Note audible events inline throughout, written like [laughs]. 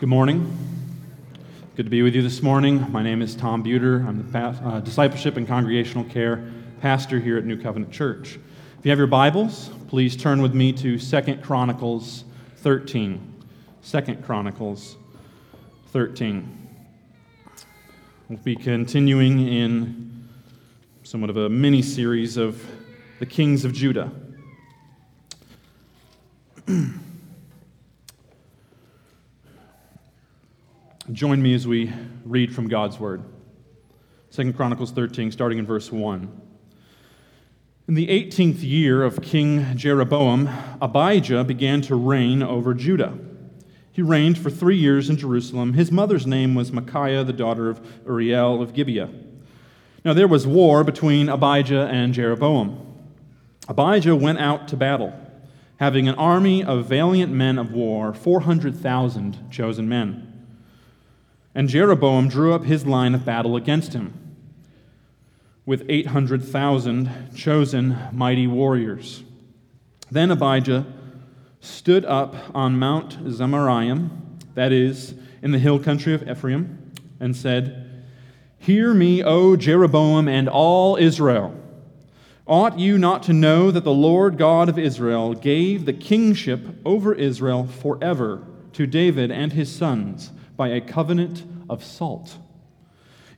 Good morning. Good to be with you this morning. My name is Tom Buiter. I'm the pa- uh, Discipleship and Congregational Care Pastor here at New Covenant Church. If you have your Bibles, please turn with me to 2 Chronicles 13. 2 Chronicles 13. We'll be continuing in somewhat of a mini series of the kings of Judah. [clears throat] Join me as we read from God's Word. 2 Chronicles 13, starting in verse 1. In the 18th year of King Jeroboam, Abijah began to reign over Judah. He reigned for three years in Jerusalem. His mother's name was Micaiah, the daughter of Uriel of Gibeah. Now there was war between Abijah and Jeroboam. Abijah went out to battle, having an army of valiant men of war, 400,000 chosen men. And Jeroboam drew up his line of battle against him with 800,000 chosen mighty warriors. Then Abijah stood up on Mount Zemaraim, that is, in the hill country of Ephraim, and said, Hear me, O Jeroboam and all Israel. Ought you not to know that the Lord God of Israel gave the kingship over Israel forever to David and his sons? By a covenant of salt.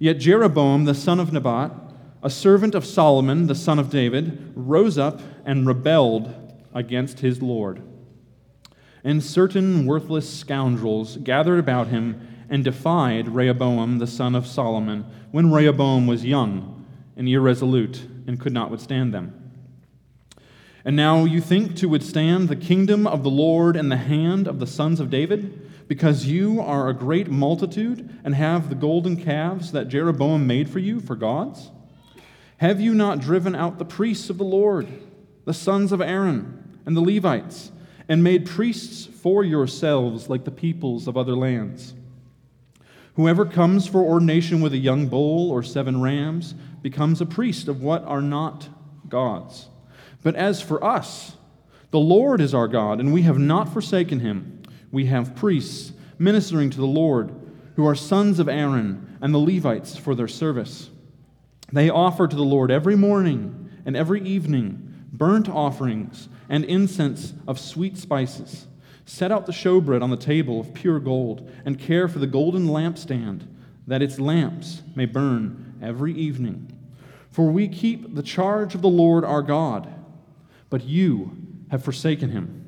Yet Jeroboam, the son of Nebat, a servant of Solomon, the son of David, rose up and rebelled against his Lord. And certain worthless scoundrels gathered about him and defied Rehoboam, the son of Solomon, when Rehoboam was young and irresolute and could not withstand them. And now you think to withstand the kingdom of the Lord in the hand of the sons of David? Because you are a great multitude and have the golden calves that Jeroboam made for you for gods? Have you not driven out the priests of the Lord, the sons of Aaron, and the Levites, and made priests for yourselves like the peoples of other lands? Whoever comes for ordination with a young bull or seven rams becomes a priest of what are not gods. But as for us, the Lord is our God, and we have not forsaken him we have priests ministering to the Lord who are sons of Aaron and the Levites for their service. They offer to the Lord every morning and every evening burnt offerings and incense of sweet spices. Set out the showbread on the table of pure gold and care for the golden lampstand that its lamps may burn every evening. For we keep the charge of the Lord our God, but you have forsaken him.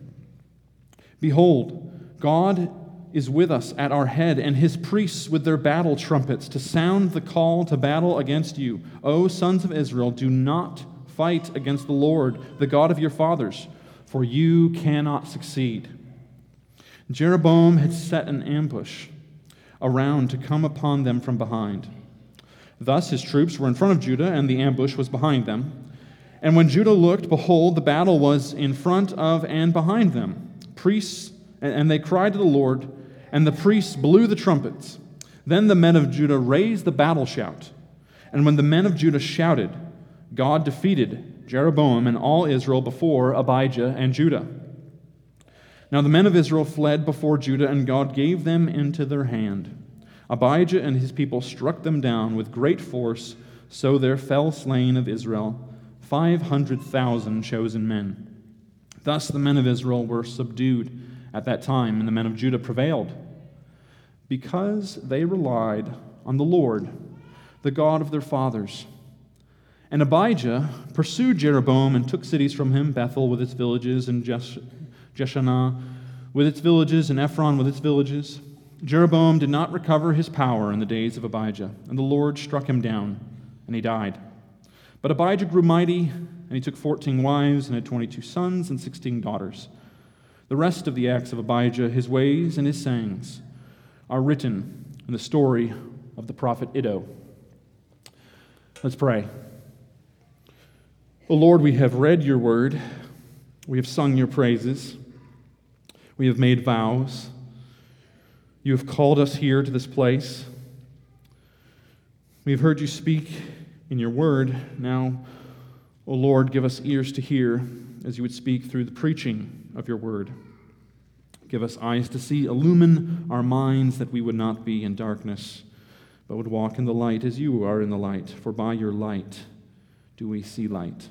Behold, God is with us at our head, and his priests with their battle trumpets to sound the call to battle against you. O sons of Israel, do not fight against the Lord, the God of your fathers, for you cannot succeed. Jeroboam had set an ambush around to come upon them from behind. Thus his troops were in front of Judah, and the ambush was behind them. And when Judah looked, behold, the battle was in front of and behind them. Priests and they cried to the Lord, and the priests blew the trumpets. Then the men of Judah raised the battle shout. And when the men of Judah shouted, God defeated Jeroboam and all Israel before Abijah and Judah. Now the men of Israel fled before Judah, and God gave them into their hand. Abijah and his people struck them down with great force, so there fell slain of Israel 500,000 chosen men. Thus the men of Israel were subdued at that time, and the men of Judah prevailed because they relied on the Lord, the God of their fathers. And Abijah pursued Jeroboam and took cities from him Bethel with its villages, and Jeshanah with its villages, and Ephron with its villages. Jeroboam did not recover his power in the days of Abijah, and the Lord struck him down, and he died. But Abijah grew mighty, and he took 14 wives, and had 22 sons and 16 daughters. The rest of the acts of Abijah, his ways, and his sayings are written in the story of the prophet Iddo. Let's pray. O Lord, we have read your word, we have sung your praises, we have made vows. You have called us here to this place. We have heard you speak in your word. Now, O Lord, give us ears to hear as you would speak through the preaching of your word. Give us eyes to see, illumine our minds that we would not be in darkness, but would walk in the light as you are in the light. For by your light do we see light.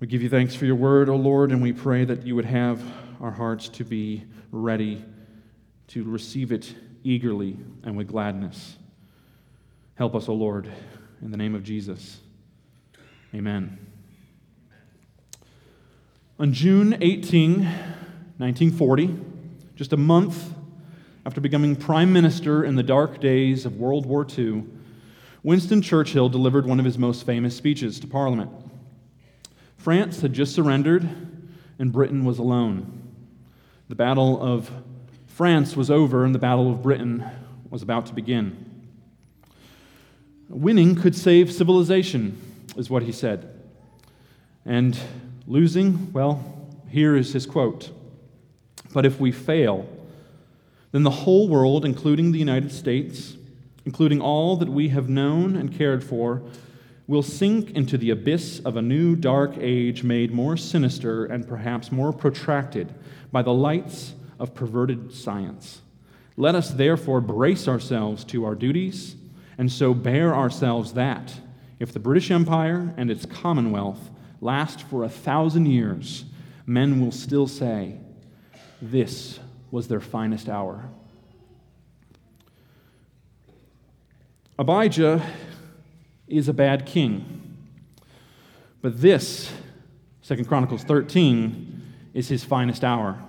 We give you thanks for your word, O Lord, and we pray that you would have our hearts to be ready to receive it eagerly and with gladness. Help us, O Lord, in the name of Jesus. Amen. On June 18, 1940, just a month after becoming prime minister in the dark days of World War II, Winston Churchill delivered one of his most famous speeches to Parliament. France had just surrendered, and Britain was alone. The Battle of France was over, and the Battle of Britain was about to begin. Winning could save civilization, is what he said. And losing, well, here is his quote but if we fail, then the whole world, including the United States, including all that we have known and cared for, will sink into the abyss of a new dark age made more sinister and perhaps more protracted by the lights of perverted science. Let us therefore brace ourselves to our duties and so bear ourselves that, if the British Empire and its Commonwealth last for a thousand years, men will still say, this was their finest hour. Abijah is a bad king. But this, Second Chronicles 13, is his finest hour.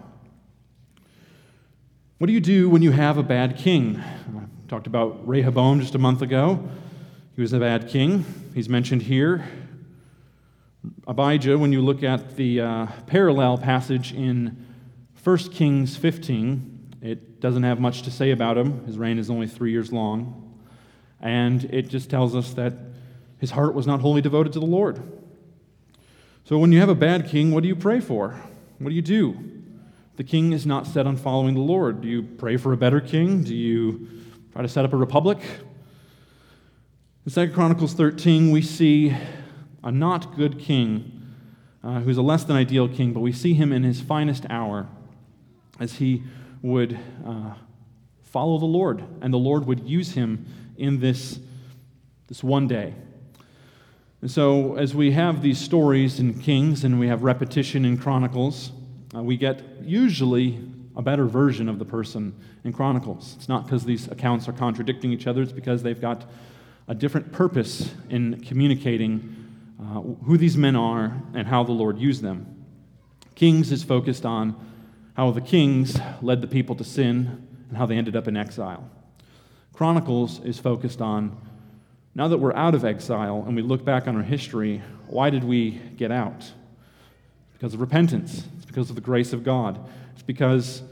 What do you do when you have a bad king? I talked about Rehoboam just a month ago. He was a bad king. He's mentioned here. Abijah, when you look at the uh, parallel passage in 1 Kings 15, it doesn't have much to say about him. His reign is only three years long. And it just tells us that his heart was not wholly devoted to the Lord. So when you have a bad king, what do you pray for? What do you do? The king is not set on following the Lord. Do you pray for a better king? Do you try to set up a republic? In 2 Chronicles 13, we see a not good king uh, who's a less than ideal king, but we see him in his finest hour as he would uh, follow the Lord, and the Lord would use him in this, this one day. And so, as we have these stories in Kings and we have repetition in Chronicles, uh, we get usually a better version of the person in Chronicles. It's not because these accounts are contradicting each other, it's because they've got a different purpose in communicating uh, who these men are and how the Lord used them. Kings is focused on how the kings led the people to sin and how they ended up in exile. Chronicles is focused on now that we're out of exile and we look back on our history, why did we get out? Because of repentance. It's because of the grace of God. It's because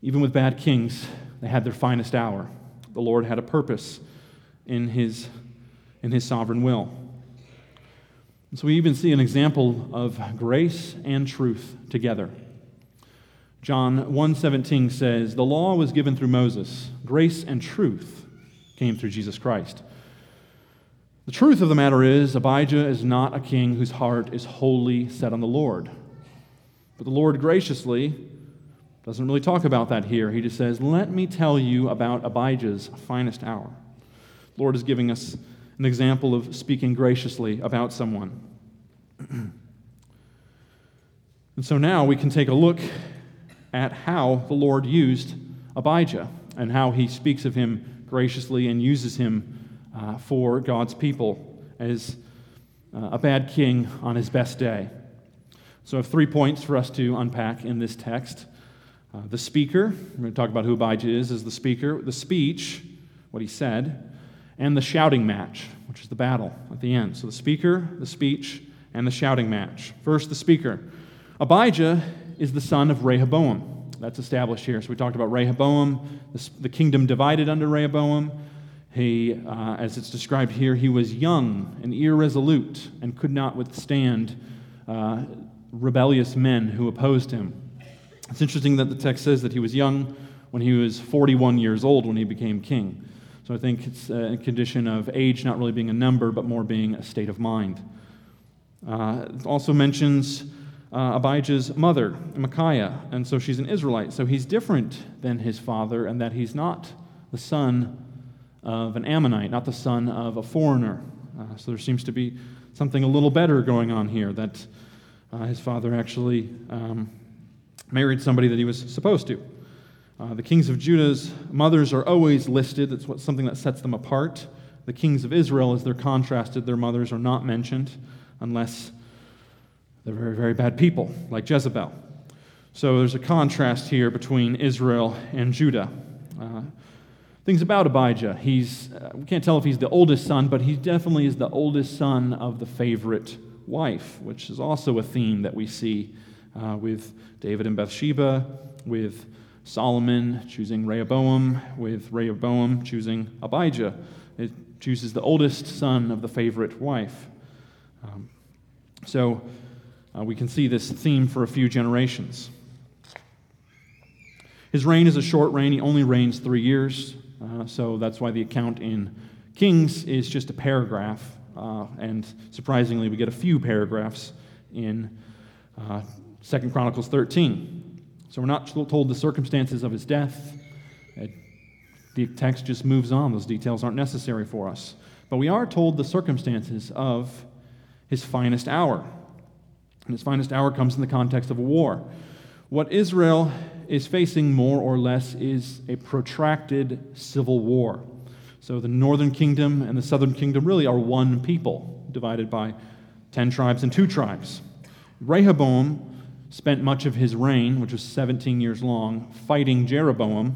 even with bad kings, they had their finest hour. The Lord had a purpose in his, in his sovereign will. So we even see an example of grace and truth together. John 1:17 says, "The law was given through Moses; grace and truth came through Jesus Christ." The truth of the matter is, Abijah is not a king whose heart is wholly set on the Lord. But the Lord graciously doesn't really talk about that here. He just says, Let me tell you about Abijah's finest hour. The Lord is giving us an example of speaking graciously about someone. [clears throat] and so now we can take a look at how the Lord used Abijah and how he speaks of him graciously and uses him uh, for God's people as uh, a bad king on his best day. So I have three points for us to unpack in this text. Uh, the speaker, we're going to talk about who Abijah is as the speaker, the speech, what he said, and the shouting match, which is the battle at the end. So the speaker, the speech, and the shouting match. First, the speaker. Abijah is the son of Rehoboam. That's established here. So we talked about Rehoboam, the kingdom divided under Rehoboam. He, uh, as it's described here, he was young and irresolute and could not withstand uh, rebellious men who opposed him. It's interesting that the text says that he was young when he was 41 years old when he became king. So I think it's a condition of age not really being a number, but more being a state of mind. Uh, also mentions uh, Abijah's mother, Micaiah, and so she's an Israelite. So he's different than his father and that he's not the son of an Ammonite, not the son of a foreigner. Uh, so there seems to be something a little better going on here that uh, his father actually um, married somebody that he was supposed to. Uh, the kings of Judah's mothers are always listed. That's what, something that sets them apart. The kings of Israel, as they're contrasted, their mothers are not mentioned unless they're very, very bad people, like Jezebel. So there's a contrast here between Israel and Judah. Uh, things about Abijah. He's, uh, we can't tell if he's the oldest son, but he definitely is the oldest son of the favorite wife, which is also a theme that we see uh, with David and Bathsheba, with Solomon choosing Rehoboam, with Rehoboam choosing Abijah. It chooses the oldest son of the favorite wife. Um, so uh, we can see this theme for a few generations. His reign is a short reign. He only reigns three years. Uh, so that's why the account in Kings is just a paragraph. Uh, and surprisingly, we get a few paragraphs in uh, Second Chronicles 13. So we're not told the circumstances of his death. The text just moves on. Those details aren't necessary for us. But we are told the circumstances of his finest hour. And his finest hour comes in the context of a war. What Israel is facing more or less is a protracted civil war. So the northern kingdom and the southern kingdom really are one people, divided by 10 tribes and two tribes. Rehoboam spent much of his reign, which was 17 years long, fighting Jeroboam,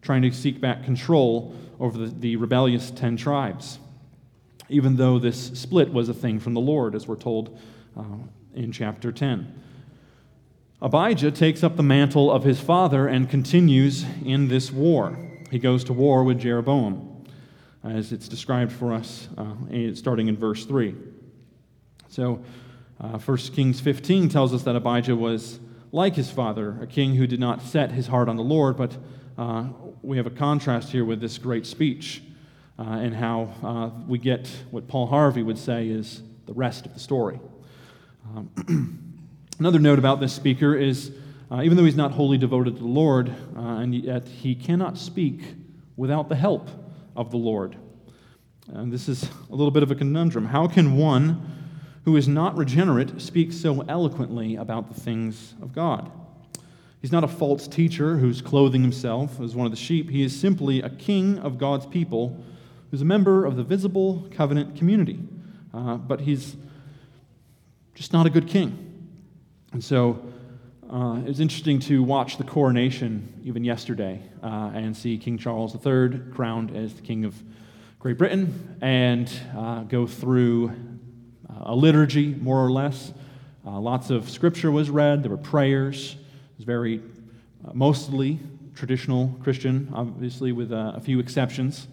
trying to seek back control over the, the rebellious 10 tribes, even though this split was a thing from the Lord, as we're told uh, in chapter 10. Abijah takes up the mantle of his father and continues in this war. He goes to war with Jeroboam, as it's described for us uh, starting in verse 3. So, uh, 1 Kings 15 tells us that Abijah was like his father, a king who did not set his heart on the Lord, but uh, we have a contrast here with this great speech uh, and how uh, we get what Paul Harvey would say is the rest of the story. Um, [clears throat] another note about this speaker is uh, even though he's not wholly devoted to the Lord, uh, and yet he cannot speak without the help of the Lord. And this is a little bit of a conundrum. How can one who is not regenerate speak so eloquently about the things of God? He's not a false teacher who's clothing himself as one of the sheep. He is simply a king of God's people who's a member of the visible covenant community. Uh, but he's just not a good king. And so uh, it was interesting to watch the coronation even yesterday uh, and see King Charles III crowned as the King of Great Britain and uh, go through uh, a liturgy, more or less. Uh, lots of scripture was read, there were prayers. It was very, mostly traditional Christian, obviously, with a few exceptions.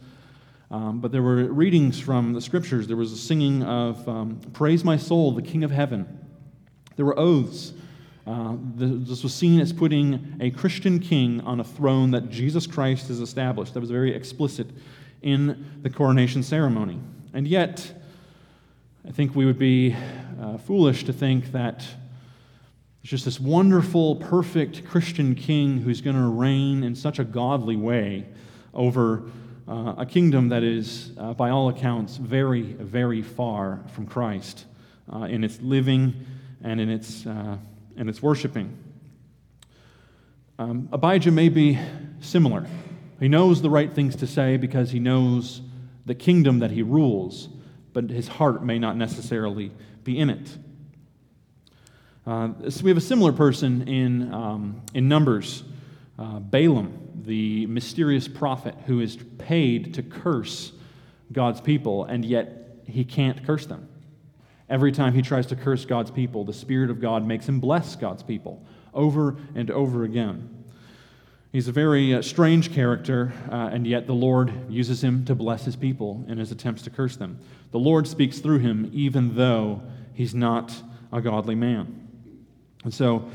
Um, but there were readings from the scriptures. There was a singing of um, Praise My Soul, the King of Heaven. There were oaths. Uh, this was seen as putting a Christian king on a throne that Jesus Christ has established. That was very explicit in the coronation ceremony. And yet, I think we would be uh, foolish to think that it's just this wonderful, perfect Christian king who's going to reign in such a godly way over uh, a kingdom that is, uh, by all accounts, very, very far from Christ uh, in its living and in its, uh, in its worshiping. Um, Abijah may be similar. He knows the right things to say because he knows the kingdom that he rules, but his heart may not necessarily be in it. Uh, so we have a similar person in, um, in Numbers, uh, Balaam the mysterious prophet who is paid to curse God's people, and yet he can't curse them. Every time he tries to curse God's people, the Spirit of God makes him bless God's people over and over again. He's a very uh, strange character, uh, and yet the Lord uses him to bless his people in his attempts to curse them. The Lord speaks through him, even though he's not a godly man. And so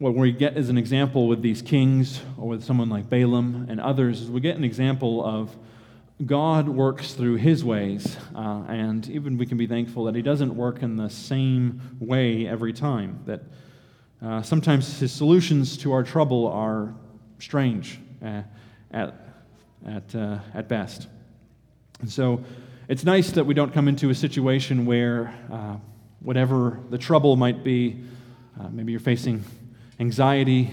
what we get as an example with these kings or with someone like Balaam and others is we get an example of God works through his ways, uh, and even we can be thankful that he doesn't work in the same way every time. That uh, sometimes his solutions to our trouble are strange uh, at, at, uh, at best. And so it's nice that we don't come into a situation where uh, whatever the trouble might be, uh, maybe you're facing anxiety,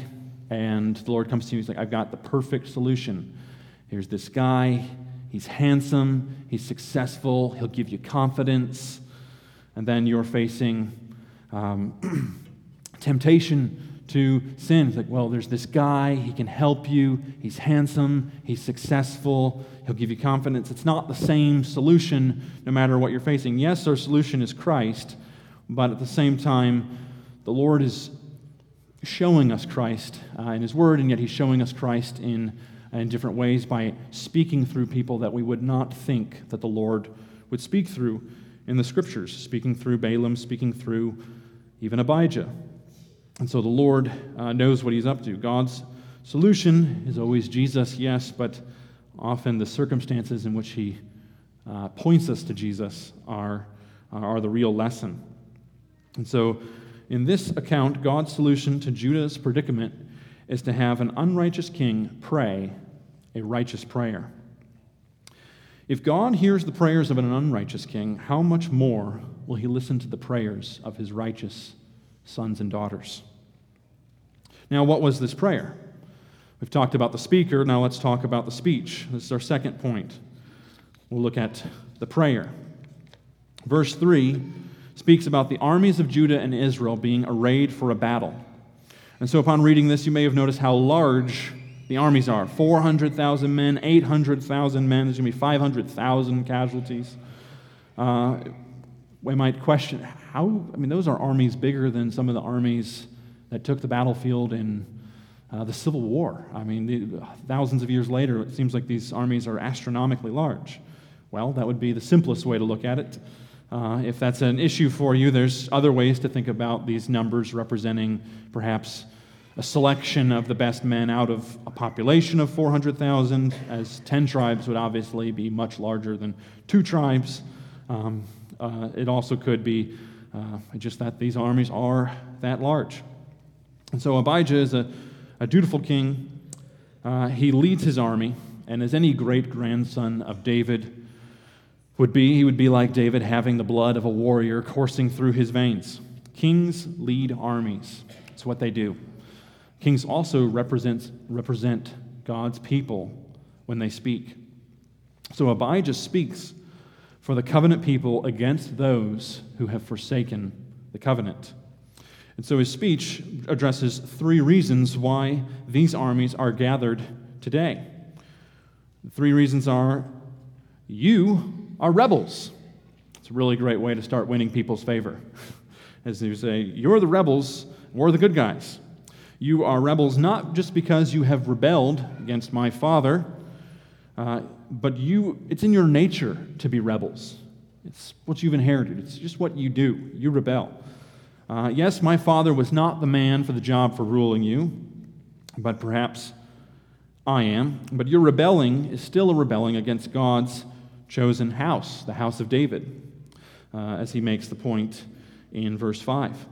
and the Lord comes to you, He's like, I've got the perfect solution. Here's this guy He's handsome, he's successful, he'll give you confidence. And then you're facing um, [clears throat] temptation to sin. It's like, well, there's this guy, he can help you, he's handsome, he's successful, he'll give you confidence. It's not the same solution no matter what you're facing. Yes, our solution is Christ, but at the same time, the Lord is showing us Christ uh, in His Word, and yet He's showing us Christ in in different ways by speaking through people that we would not think that the Lord would speak through in the scriptures, speaking through Balaam, speaking through even Abijah. And so the Lord uh, knows what he's up to. God's solution is always Jesus, yes, but often the circumstances in which he uh, points us to Jesus are, are the real lesson. And so in this account, God's solution to Judah's predicament is to have an unrighteous king pray a righteous prayer. If God hears the prayers of an unrighteous king, how much more will he listen to the prayers of his righteous sons and daughters? Now, what was this prayer? We've talked about the speaker, now let's talk about the speech. This is our second point. We'll look at the prayer. Verse 3 speaks about the armies of Judah and Israel being arrayed for a battle. And so, upon reading this, you may have noticed how large the armies are 400,000 men, 800,000 men. There's going to be 500,000 casualties. Uh, we might question how, I mean, those are armies bigger than some of the armies that took the battlefield in uh, the Civil War. I mean, the, thousands of years later, it seems like these armies are astronomically large. Well, that would be the simplest way to look at it. Uh, if that's an issue for you, there's other ways to think about these numbers representing perhaps a selection of the best men out of a population of 400,000, as 10 tribes would obviously be much larger than two tribes. Um, uh, it also could be uh, just that these armies are that large. And so Abijah is a, a dutiful king. Uh, he leads his army, and as any great grandson of David would be, he would be like David, having the blood of a warrior coursing through his veins. Kings lead armies, it's what they do. Kings also represent, represent God's people when they speak. So Abijah speaks for the covenant people against those who have forsaken the covenant. And so his speech addresses three reasons why these armies are gathered today. The three reasons are you are rebels. It's a really great way to start winning people's favor. [laughs] As you say, you're the rebels, we're the good guys. You are rebels not just because you have rebelled against my father, uh, but you, it's in your nature to be rebels. It's what you've inherited, it's just what you do. You rebel. Uh, yes, my father was not the man for the job for ruling you, but perhaps I am. But your rebelling is still a rebelling against God's chosen house, the house of David, uh, as he makes the point in verse 5.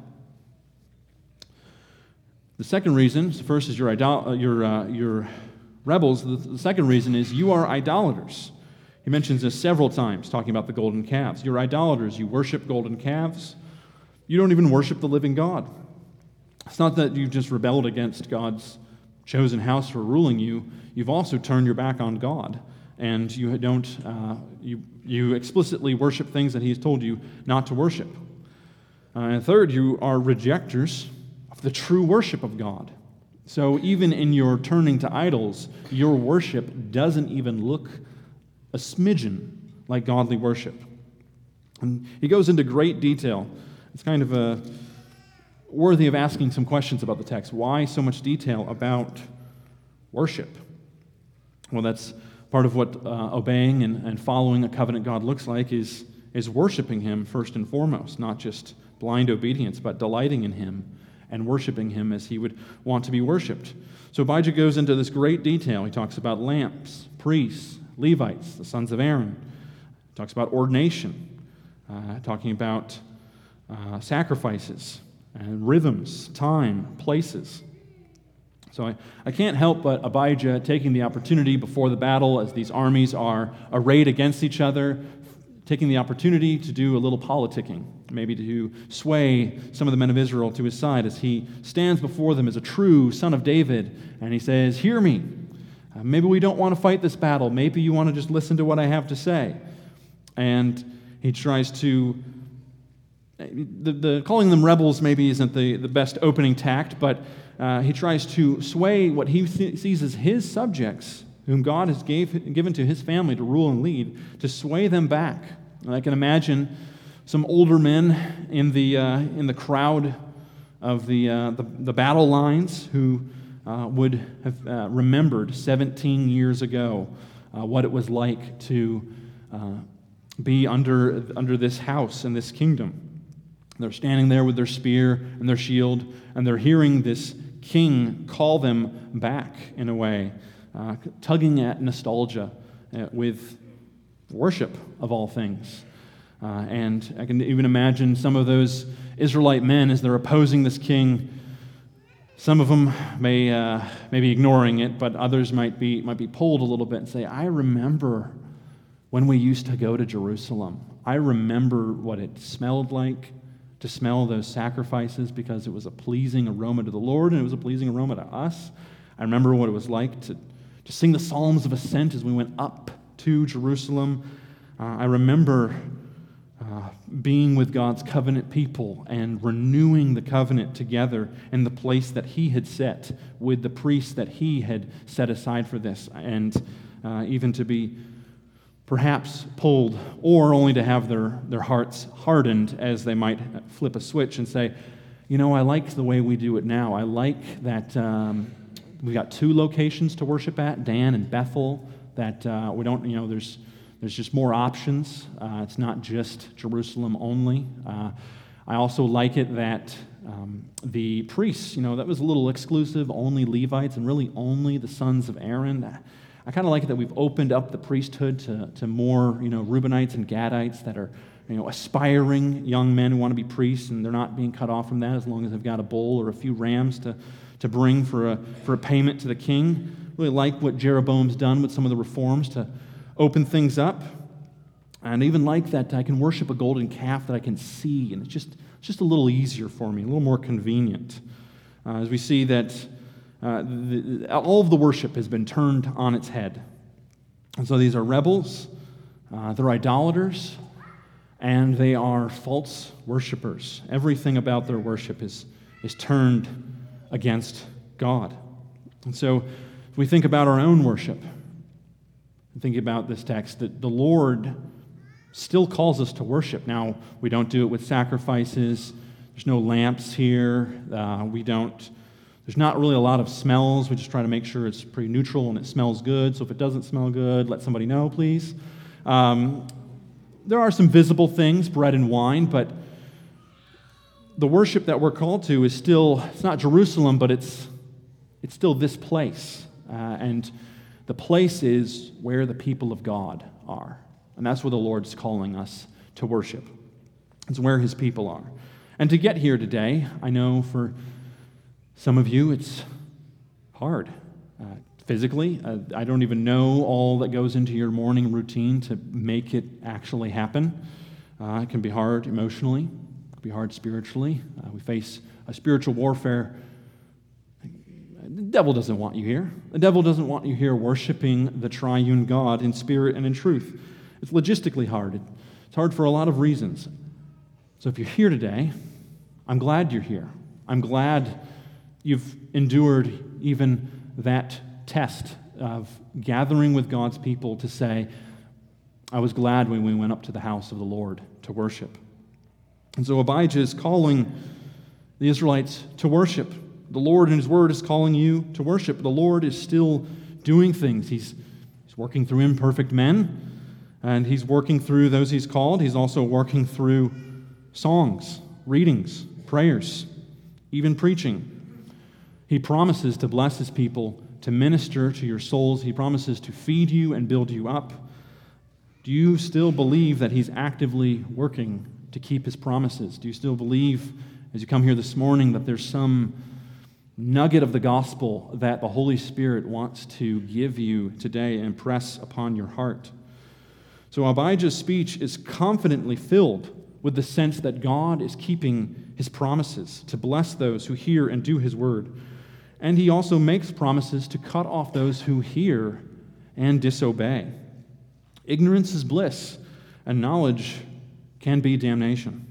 The second reason, the first is your, idol, uh, your, uh, your rebels. The, the second reason is you are idolaters. He mentions this several times, talking about the golden calves. You're idolaters. You worship golden calves. You don't even worship the living God. It's not that you've just rebelled against God's chosen house for ruling you, you've also turned your back on God. And you don't, uh, you, you explicitly worship things that He has told you not to worship. Uh, and third, you are rejectors of the true worship of God. So even in your turning to idols, your worship doesn't even look a smidgen like godly worship. And he goes into great detail. It's kind of a, worthy of asking some questions about the text. Why so much detail about worship? Well, that's part of what uh, obeying and, and following a covenant God looks like is, is worshiping Him first and foremost, not just blind obedience, but delighting in Him and worshiping him as he would want to be worshiped. So Abijah goes into this great detail. He talks about lamps, priests, Levites, the sons of Aaron. It talks about ordination, uh, talking about uh, sacrifices and rhythms, time, places. So I, I can't help but Abijah taking the opportunity before the battle as these armies are arrayed against each other, taking the opportunity to do a little politicking, maybe to sway some of the men of Israel to his side as he stands before them as a true son of David and he says, Hear me. Uh, maybe we don't want to fight this battle. Maybe you want to just listen to what I have to say. And he tries to. The, the calling them rebels maybe isn't the, the best opening tact, but uh, he tries to sway what he th- sees as his subjects, whom God has gave, given to his family to rule and lead, to sway them back. And I can imagine some older men in the, uh, in the crowd of the, uh, the, the, battle lines who uh, would have uh, remembered 17 years ago uh, what it was like to be under, under this house and this kingdom. They're standing there with their spear and their shield, and they're hearing this king call them back in a way, uh, tugging at nostalgia uh, with worship of all things. Uh, and I can even imagine some of those Israelite men as they're opposing this king. Some of them may, uh, may be ignoring it, but others might be, might be pulled a little bit and say, I remember when we used to go to Jerusalem. I remember what it smelled like to smell those sacrifices because it was a pleasing aroma to the Lord and it was a pleasing aroma to us. I remember what it was like to, to sing the Psalms of Ascent as we went up to Jerusalem. Uh, I remember uh, being with God's covenant people and renewing the covenant together in the place that He had set with the priests that He had set aside for this, and uh, even to be perhaps pulled, or only to have their, their hearts hardened as they might flip a switch and say, you know, I like the way we do it now. I like that um, we got two locations to worship at, Dan and Bethel, that uh, we don't, you know, there's, there's just more options. Uh, it's not just Jerusalem only. Uh, I also like it that um, the priests, you know, that was a little exclusive, only Levites and really only the sons of Aaron. I kind of like it that we've opened up the priesthood to, to more, you know, Reubenites and Gadites that are, you know, aspiring young men who want to be priests, and they're not being cut off from that as long as they've got a bull or a few rams to, to bring for a, for a payment to the king. Really like what Jeroboam's done with some of the reforms to open things up. And even like that, I can worship a golden calf that I can see, and it's just, it's just a little easier for me, a little more convenient. Uh, as we see that uh, the, all of the worship has been turned on its head. And so these are rebels, uh, they're idolaters, and they are false worshipers. Everything about their worship is, is turned against God. And so if we think about our own worship, think about this text, that the Lord still calls us to worship. Now, we don't do it with sacrifices. There's no lamps here. Uh, we don't there's not really a lot of smells. We just try to make sure it's pretty neutral and it smells good. So if it doesn't smell good, let somebody know, please. Um, there are some visible things, bread and wine, but the worship that we're called to is still, it's not Jerusalem, but it's, it's still this place. Uh, and the place is where the people of God are. And that's where the Lord's calling us to worship. It's where his people are. And to get here today, I know for some of you, it's hard. Uh, physically, uh, I don't even know all that goes into your morning routine to make it actually happen. Uh, it can be hard emotionally, it can be hard spiritually. Uh, we face a spiritual warfare. The devil doesn't want you here. The devil doesn't want you here worshiping the triune God in spirit and in truth. It's logistically hard. It's hard for a lot of reasons. So if you're here today, I'm glad you're here. I'm glad You've endured even that test of gathering with God's people to say, I was glad when we went up to the house of the Lord to worship. And so Abijah is calling the Israelites to worship. The Lord in His Word is calling you to worship. The Lord is still doing things. He's, he's working through imperfect men, and He's working through those He's called. He's also working through songs, readings, prayers, even preaching. He promises to bless his people to minister to your souls. He promises to feed you and build you up. Do you still believe that He's actively working to keep His promises? Do you still believe, as you come here this morning, that there's some nugget of the gospel that the Holy Spirit wants to give you today and press upon your heart? So Abijah's speech is confidently filled with the sense that God is keeping his promises to bless those who hear and do his word. And he also makes promises to cut off those who hear and disobey. Ignorance is bliss, and knowledge can be damnation.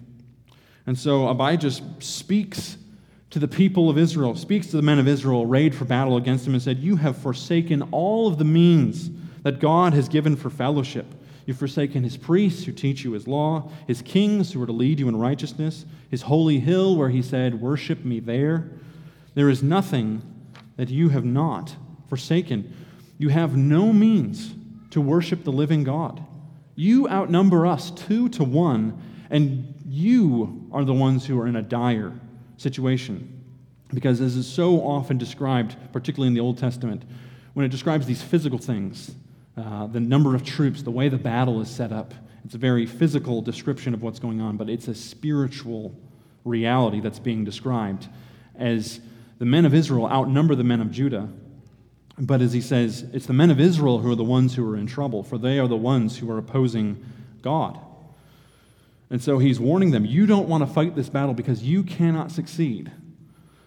And so Abijah speaks to the people of Israel, speaks to the men of Israel arrayed for battle against him, and said, You have forsaken all of the means that God has given for fellowship. You've forsaken his priests who teach you his law, his kings who are to lead you in righteousness, his holy hill where he said, Worship me there. There is nothing that you have not forsaken. You have no means to worship the living God. You outnumber us two to one, and you are the ones who are in a dire situation. Because, as is so often described, particularly in the Old Testament, when it describes these physical things, uh, the number of troops, the way the battle is set up. It's a very physical description of what's going on, but it's a spiritual reality that's being described as the men of Israel outnumber the men of Judah. But as he says, it's the men of Israel who are the ones who are in trouble, for they are the ones who are opposing God. And so he's warning them you don't want to fight this battle because you cannot succeed.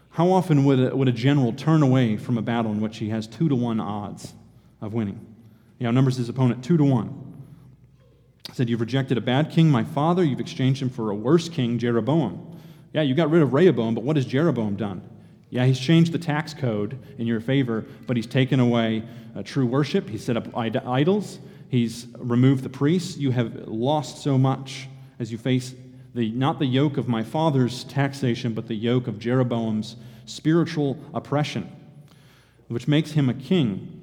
How often would a, would a general turn away from a battle in which he has two to one odds of winning? He outnumbers his opponent two to one. He said, You've rejected a bad king, my father. You've exchanged him for a worse king, Jeroboam. Yeah, you got rid of Rehoboam, but what has Jeroboam done? Yeah, he's changed the tax code in your favor, but he's taken away uh, true worship. He's set up idols. He's removed the priests. You have lost so much as you face the, not the yoke of my father's taxation, but the yoke of Jeroboam's spiritual oppression, which makes him a king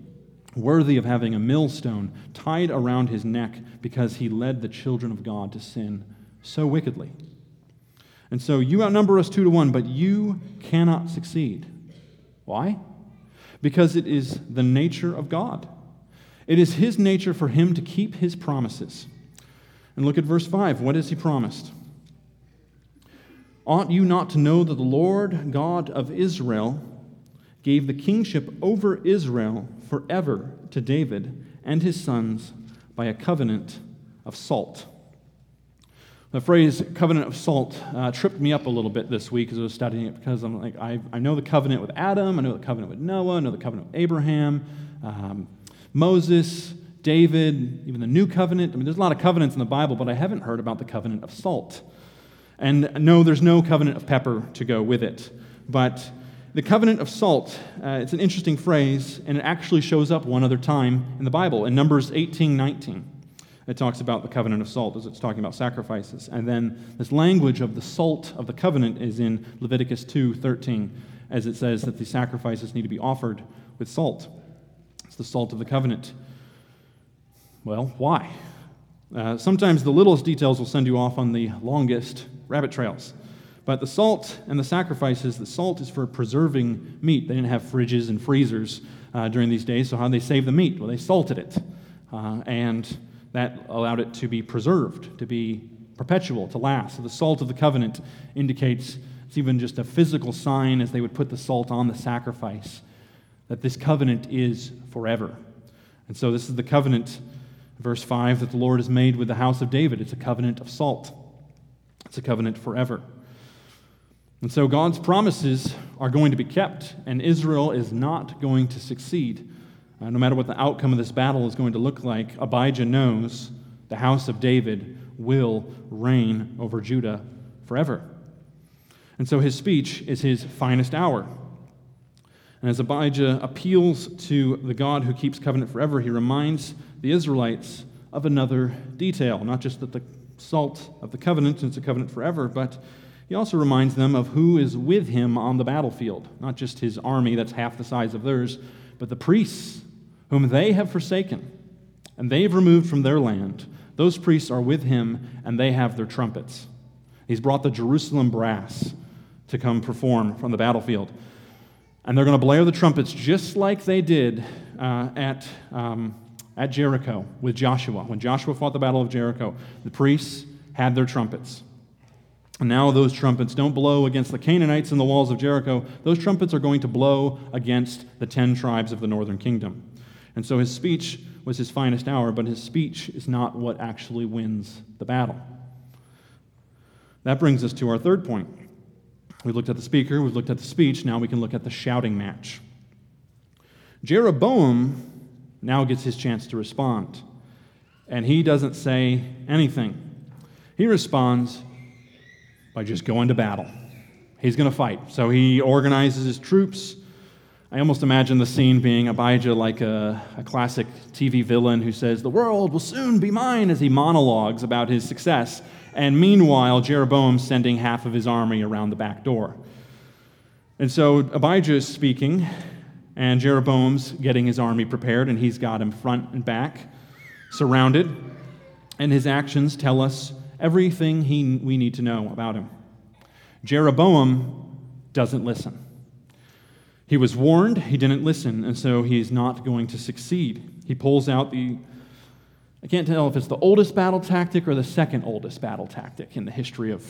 worthy of having a millstone tied around his neck because he led the children of God to sin so wickedly. And so you outnumber us two to one, but you cannot succeed. Why? Because it is the nature of God. It is his nature for him to keep his promises. And look at verse 5. What has he promised? Ought you not to know that the Lord God of Israel gave the kingship over Israel forever to David and his sons by a covenant of salt. The phrase covenant of salt uh, tripped me up a little bit this week as I was studying it because I'm like, I, I know the covenant with Adam, I know the covenant with Noah, I know the covenant with Abraham, um, Moses, David, even the new covenant. I mean, there's a lot of covenants in the Bible, but I haven't heard about the covenant of salt. And no, there's no covenant of pepper to go with it. But the covenant of salt, uh, it's an interesting phrase, and it actually shows up one other time in the Bible, in Numbers 18 19. It talks about the covenant of salt as it's talking about sacrifices. And then this language of the salt of the covenant is in Leviticus 2 13, as it says that the sacrifices need to be offered with salt. It's the salt of the covenant. Well, why? Uh, sometimes the littlest details will send you off on the longest rabbit trails. But the salt and the sacrifices, the salt is for preserving meat. They didn't have fridges and freezers uh, during these days, so how did they save the meat? Well, they salted it. Uh, and that allowed it to be preserved, to be perpetual, to last. So the salt of the covenant indicates it's even just a physical sign as they would put the salt on the sacrifice that this covenant is forever. And so this is the covenant, verse 5, that the Lord has made with the house of David. It's a covenant of salt, it's a covenant forever. And so God's promises are going to be kept, and Israel is not going to succeed. Uh, no matter what the outcome of this battle is going to look like, Abijah knows the house of David will reign over Judah forever. And so his speech is his finest hour. And as Abijah appeals to the God who keeps covenant forever, he reminds the Israelites of another detail, not just that the salt of the covenant, it's a covenant forever, but he also reminds them of who is with him on the battlefield, not just his army that's half the size of theirs, but the priests whom they have forsaken and they've removed from their land. Those priests are with him and they have their trumpets. He's brought the Jerusalem brass to come perform from the battlefield. And they're going to blare the trumpets just like they did uh, at, um, at Jericho with Joshua. When Joshua fought the Battle of Jericho, the priests had their trumpets. And now those trumpets don't blow against the Canaanites in the walls of Jericho. Those trumpets are going to blow against the ten tribes of the northern kingdom. And so his speech was his finest hour, but his speech is not what actually wins the battle. That brings us to our third point. We've looked at the speaker, we've looked at the speech, now we can look at the shouting match. Jeroboam now gets his chance to respond, and he doesn't say anything. He responds by just going to battle. He's going to fight. So he organizes his troops. I almost imagine the scene being Abijah like a, a, classic TV villain who says, The world will soon be mine, as he monologues about his success. And meanwhile, Jeroboam sending half of his army around the back door. And so Abijah is speaking, and Jeroboam's getting his army prepared, and he's got him front and back, surrounded. And his actions tell us everything he, we need to know about him. Jeroboam doesn't listen. He was warned, he didn't listen, and so he's not going to succeed. He pulls out the, I can't tell if it's the oldest battle tactic or the second oldest battle tactic in the history of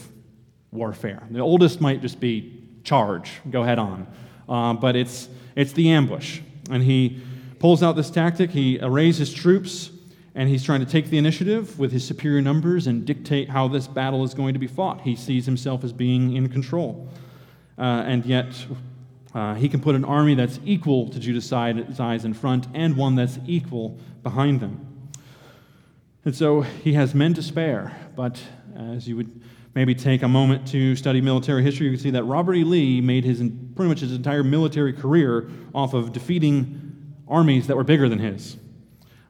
warfare. The oldest might just be charge, go head on. Uh, but it's, it's the ambush. And he pulls out this tactic, he arrays his troops, and he's trying to take the initiative with his superior numbers and dictate how this battle is going to be fought. He sees himself as being in control. Uh, and yet, uh, he can put an army that's equal to Judah's size in front and one that's equal behind them. And so he has men to spare, but as you would maybe take a moment to study military history, you can see that Robert E. Lee made his pretty much his entire military career off of defeating armies that were bigger than his.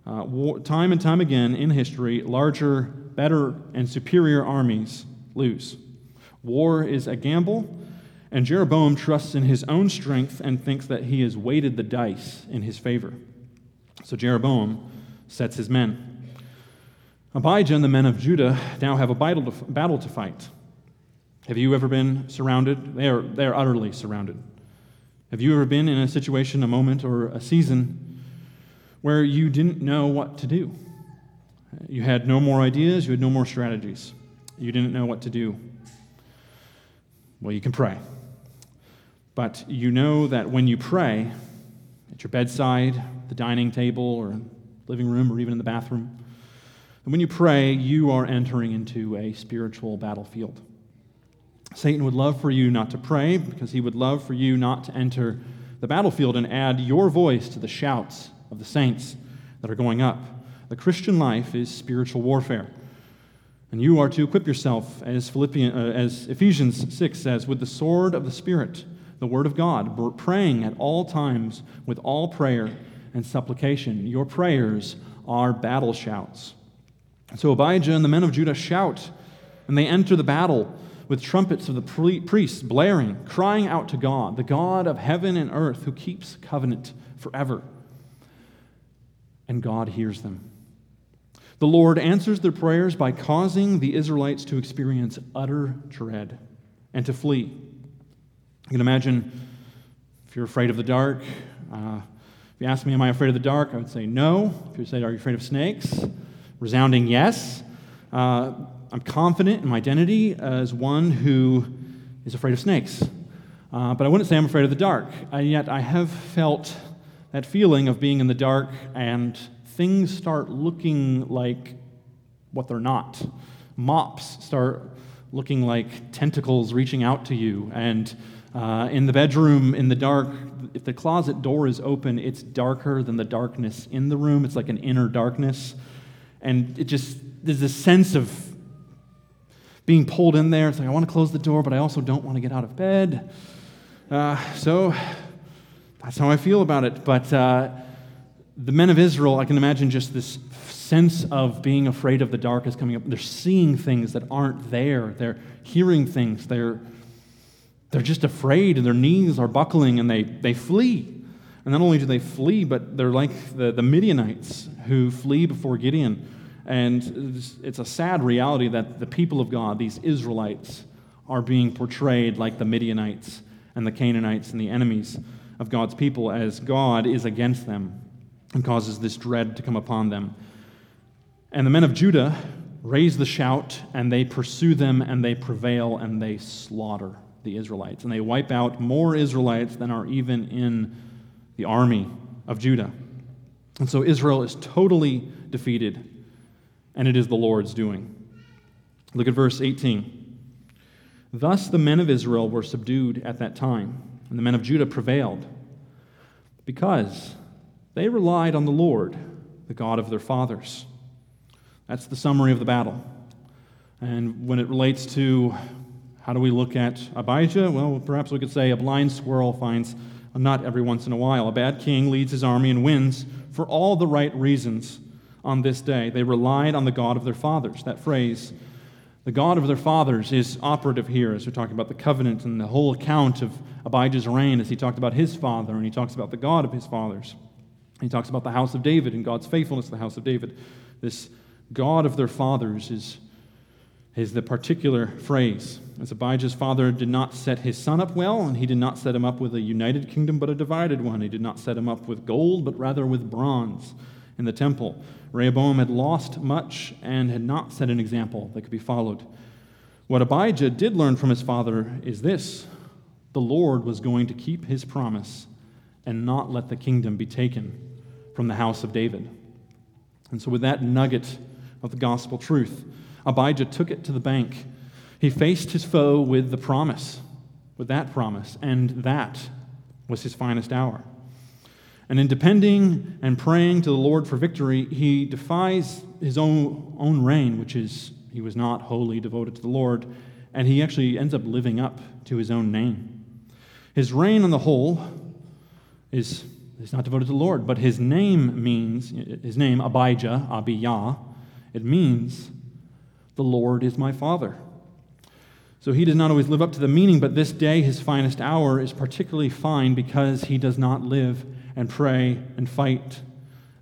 Uh, war, time and time again in history, larger, better, and superior armies lose. War is a gamble, and Jeroboam trusts in his own strength and thinks that he has weighted the dice in his favor. So Jeroboam sets his men. Abijah and the men of Judah now have a battle to, battle to fight. Have you ever been surrounded? They are, they are utterly surrounded. Have you ever been in a situation, a moment, or a season where you didn't know what to do? You had no more ideas, you had no more strategies. You didn't know what to do. Well, you can pray. But you know that when you pray, at your bedside, the dining table, or living room, or even in the bathroom, and when you pray, you are entering into a spiritual battlefield. Satan would love for you not to pray because he would love for you not to enter the battlefield and add your voice to the shouts of the saints that are going up. The Christian life is spiritual warfare. And you are to equip yourself, as, uh, as Ephesians 6 says, with the sword of the Spirit, the Word of God, praying at all times with all prayer and supplication. Your prayers are battle shouts. So Abijah and the men of Judah shout, and they enter the battle with trumpets of the priests blaring, crying out to God, the God of heaven and earth who keeps covenant forever. And God hears them. The Lord answers their prayers by causing the Israelites to experience utter dread and to flee. You can imagine if you're afraid of the dark. Uh, if you ask me, Am I afraid of the dark? I would say no. If you say, Are you afraid of snakes? Resounding yes. Uh, I'm confident in my identity as one who is afraid of snakes. Uh, but I wouldn't say I'm afraid of the dark. And uh, yet I have felt that feeling of being in the dark and things start looking like what they're not. Mops start looking like tentacles reaching out to you. And uh, in the bedroom, in the dark, if the closet door is open, it's darker than the darkness in the room. It's like an inner darkness. And it just, there's this sense of being pulled in there. It's like, I want to close the door, but I also don't want to get out of bed. Uh, so that's how I feel about it. But uh, the men of Israel, I can imagine just this sense of being afraid of the dark is coming up. They're seeing things that aren't there, they're hearing things, they're, they're just afraid, and their knees are buckling, and they, they flee. And not only do they flee, but they're like the, the Midianites who flee before Gideon. And it's a sad reality that the people of God, these Israelites, are being portrayed like the Midianites and the Canaanites and the enemies of God's people as God is against them and causes this dread to come upon them. And the men of Judah raise the shout, and they pursue them, and they prevail, and they slaughter the Israelites. And they wipe out more Israelites than are even in the army of Judah. And so Israel is totally defeated, and it is the Lord's doing. Look at verse 18. Thus the men of Israel were subdued at that time, and the men of Judah prevailed, because they relied on the Lord, the God of their fathers. That's the summary of the battle. And when it relates to how do we look at Abijah, well, perhaps we could say a blind squirrel finds a nut every once in a while. A bad king leads his army and wins for all the right reasons on this day. They relied on the God of their fathers. That phrase, the God of their fathers, is operative here as we're talking about the covenant and the whole account of Abijah's reign as he talked about his father and he talks about the God of his fathers. He talks about the house of David and God's faithfulness to the house of David. This God of their fathers is, is the particular phrase. As Abijah's father did not set his son up well, and he did not set him up with a united kingdom but a divided one. He did not set him up with gold, but rather with bronze in the temple. Rehoboam had lost much and had not set an example that could be followed. What Abijah did learn from his father is this the Lord was going to keep his promise and not let the kingdom be taken from the house of David. And so, with that nugget of the gospel truth, Abijah took it to the bank. He faced his foe with the promise, with that promise, and that was his finest hour. And in depending and praying to the Lord for victory, he defies his own, own reign, which is he was not wholly devoted to the Lord, and he actually ends up living up to his own name. His reign on the whole is, is not devoted to the Lord, but his name means, his name, Abijah, Abiyah, it means the Lord is my Father. So he does not always live up to the meaning, but this day, his finest hour, is particularly fine because he does not live and pray and fight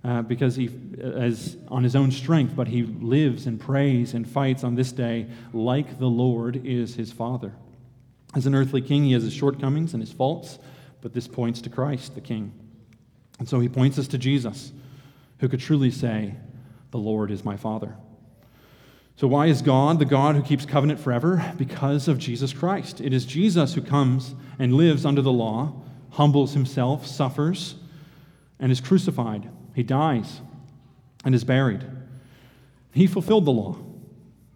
uh, because he as on his own strength, but he lives and prays and fights on this day like the Lord is his Father. As an earthly king, he has his shortcomings and his faults, but this points to Christ, the King. And so he points us to Jesus, who could truly say, The Lord is my Father. So, why is God the God who keeps covenant forever? Because of Jesus Christ. It is Jesus who comes and lives under the law, humbles himself, suffers, and is crucified. He dies and is buried. He fulfilled the law.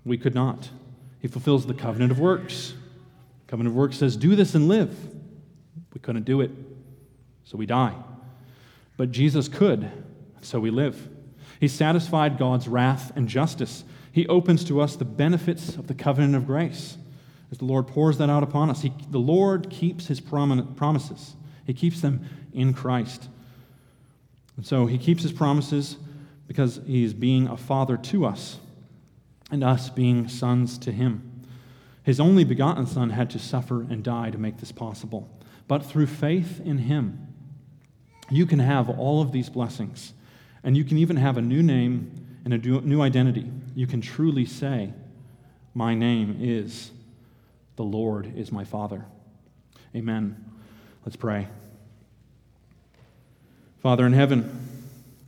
We could not. He fulfills the covenant of works. Covenant of works says, Do this and live. We couldn't do it, so we die. But Jesus could, so we live. He satisfied God's wrath and justice. He opens to us the benefits of the covenant of grace. As the Lord pours that out upon us, he, the Lord keeps his promises. He keeps them in Christ. And so he keeps his promises because he is being a father to us and us being sons to him. His only begotten Son had to suffer and die to make this possible. But through faith in him, you can have all of these blessings. And you can even have a new name and a new identity. You can truly say, My name is the Lord is my Father. Amen. Let's pray. Father in heaven,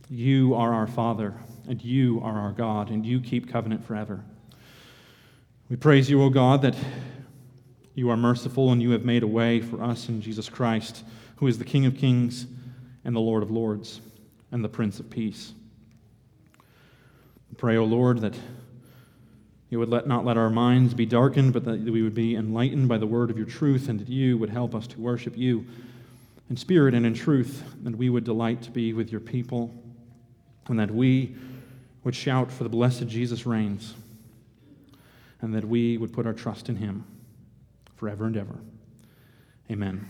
you are our Father, and you are our God, and you keep covenant forever. We praise you, O God, that you are merciful and you have made a way for us in Jesus Christ, who is the King of kings and the Lord of lords and the Prince of peace. We pray, O Lord, that you would let, not let our minds be darkened, but that we would be enlightened by the word of your truth, and that you would help us to worship you in spirit and in truth, and we would delight to be with your people, and that we would shout for the blessed Jesus reigns, and that we would put our trust in him forever and ever. Amen.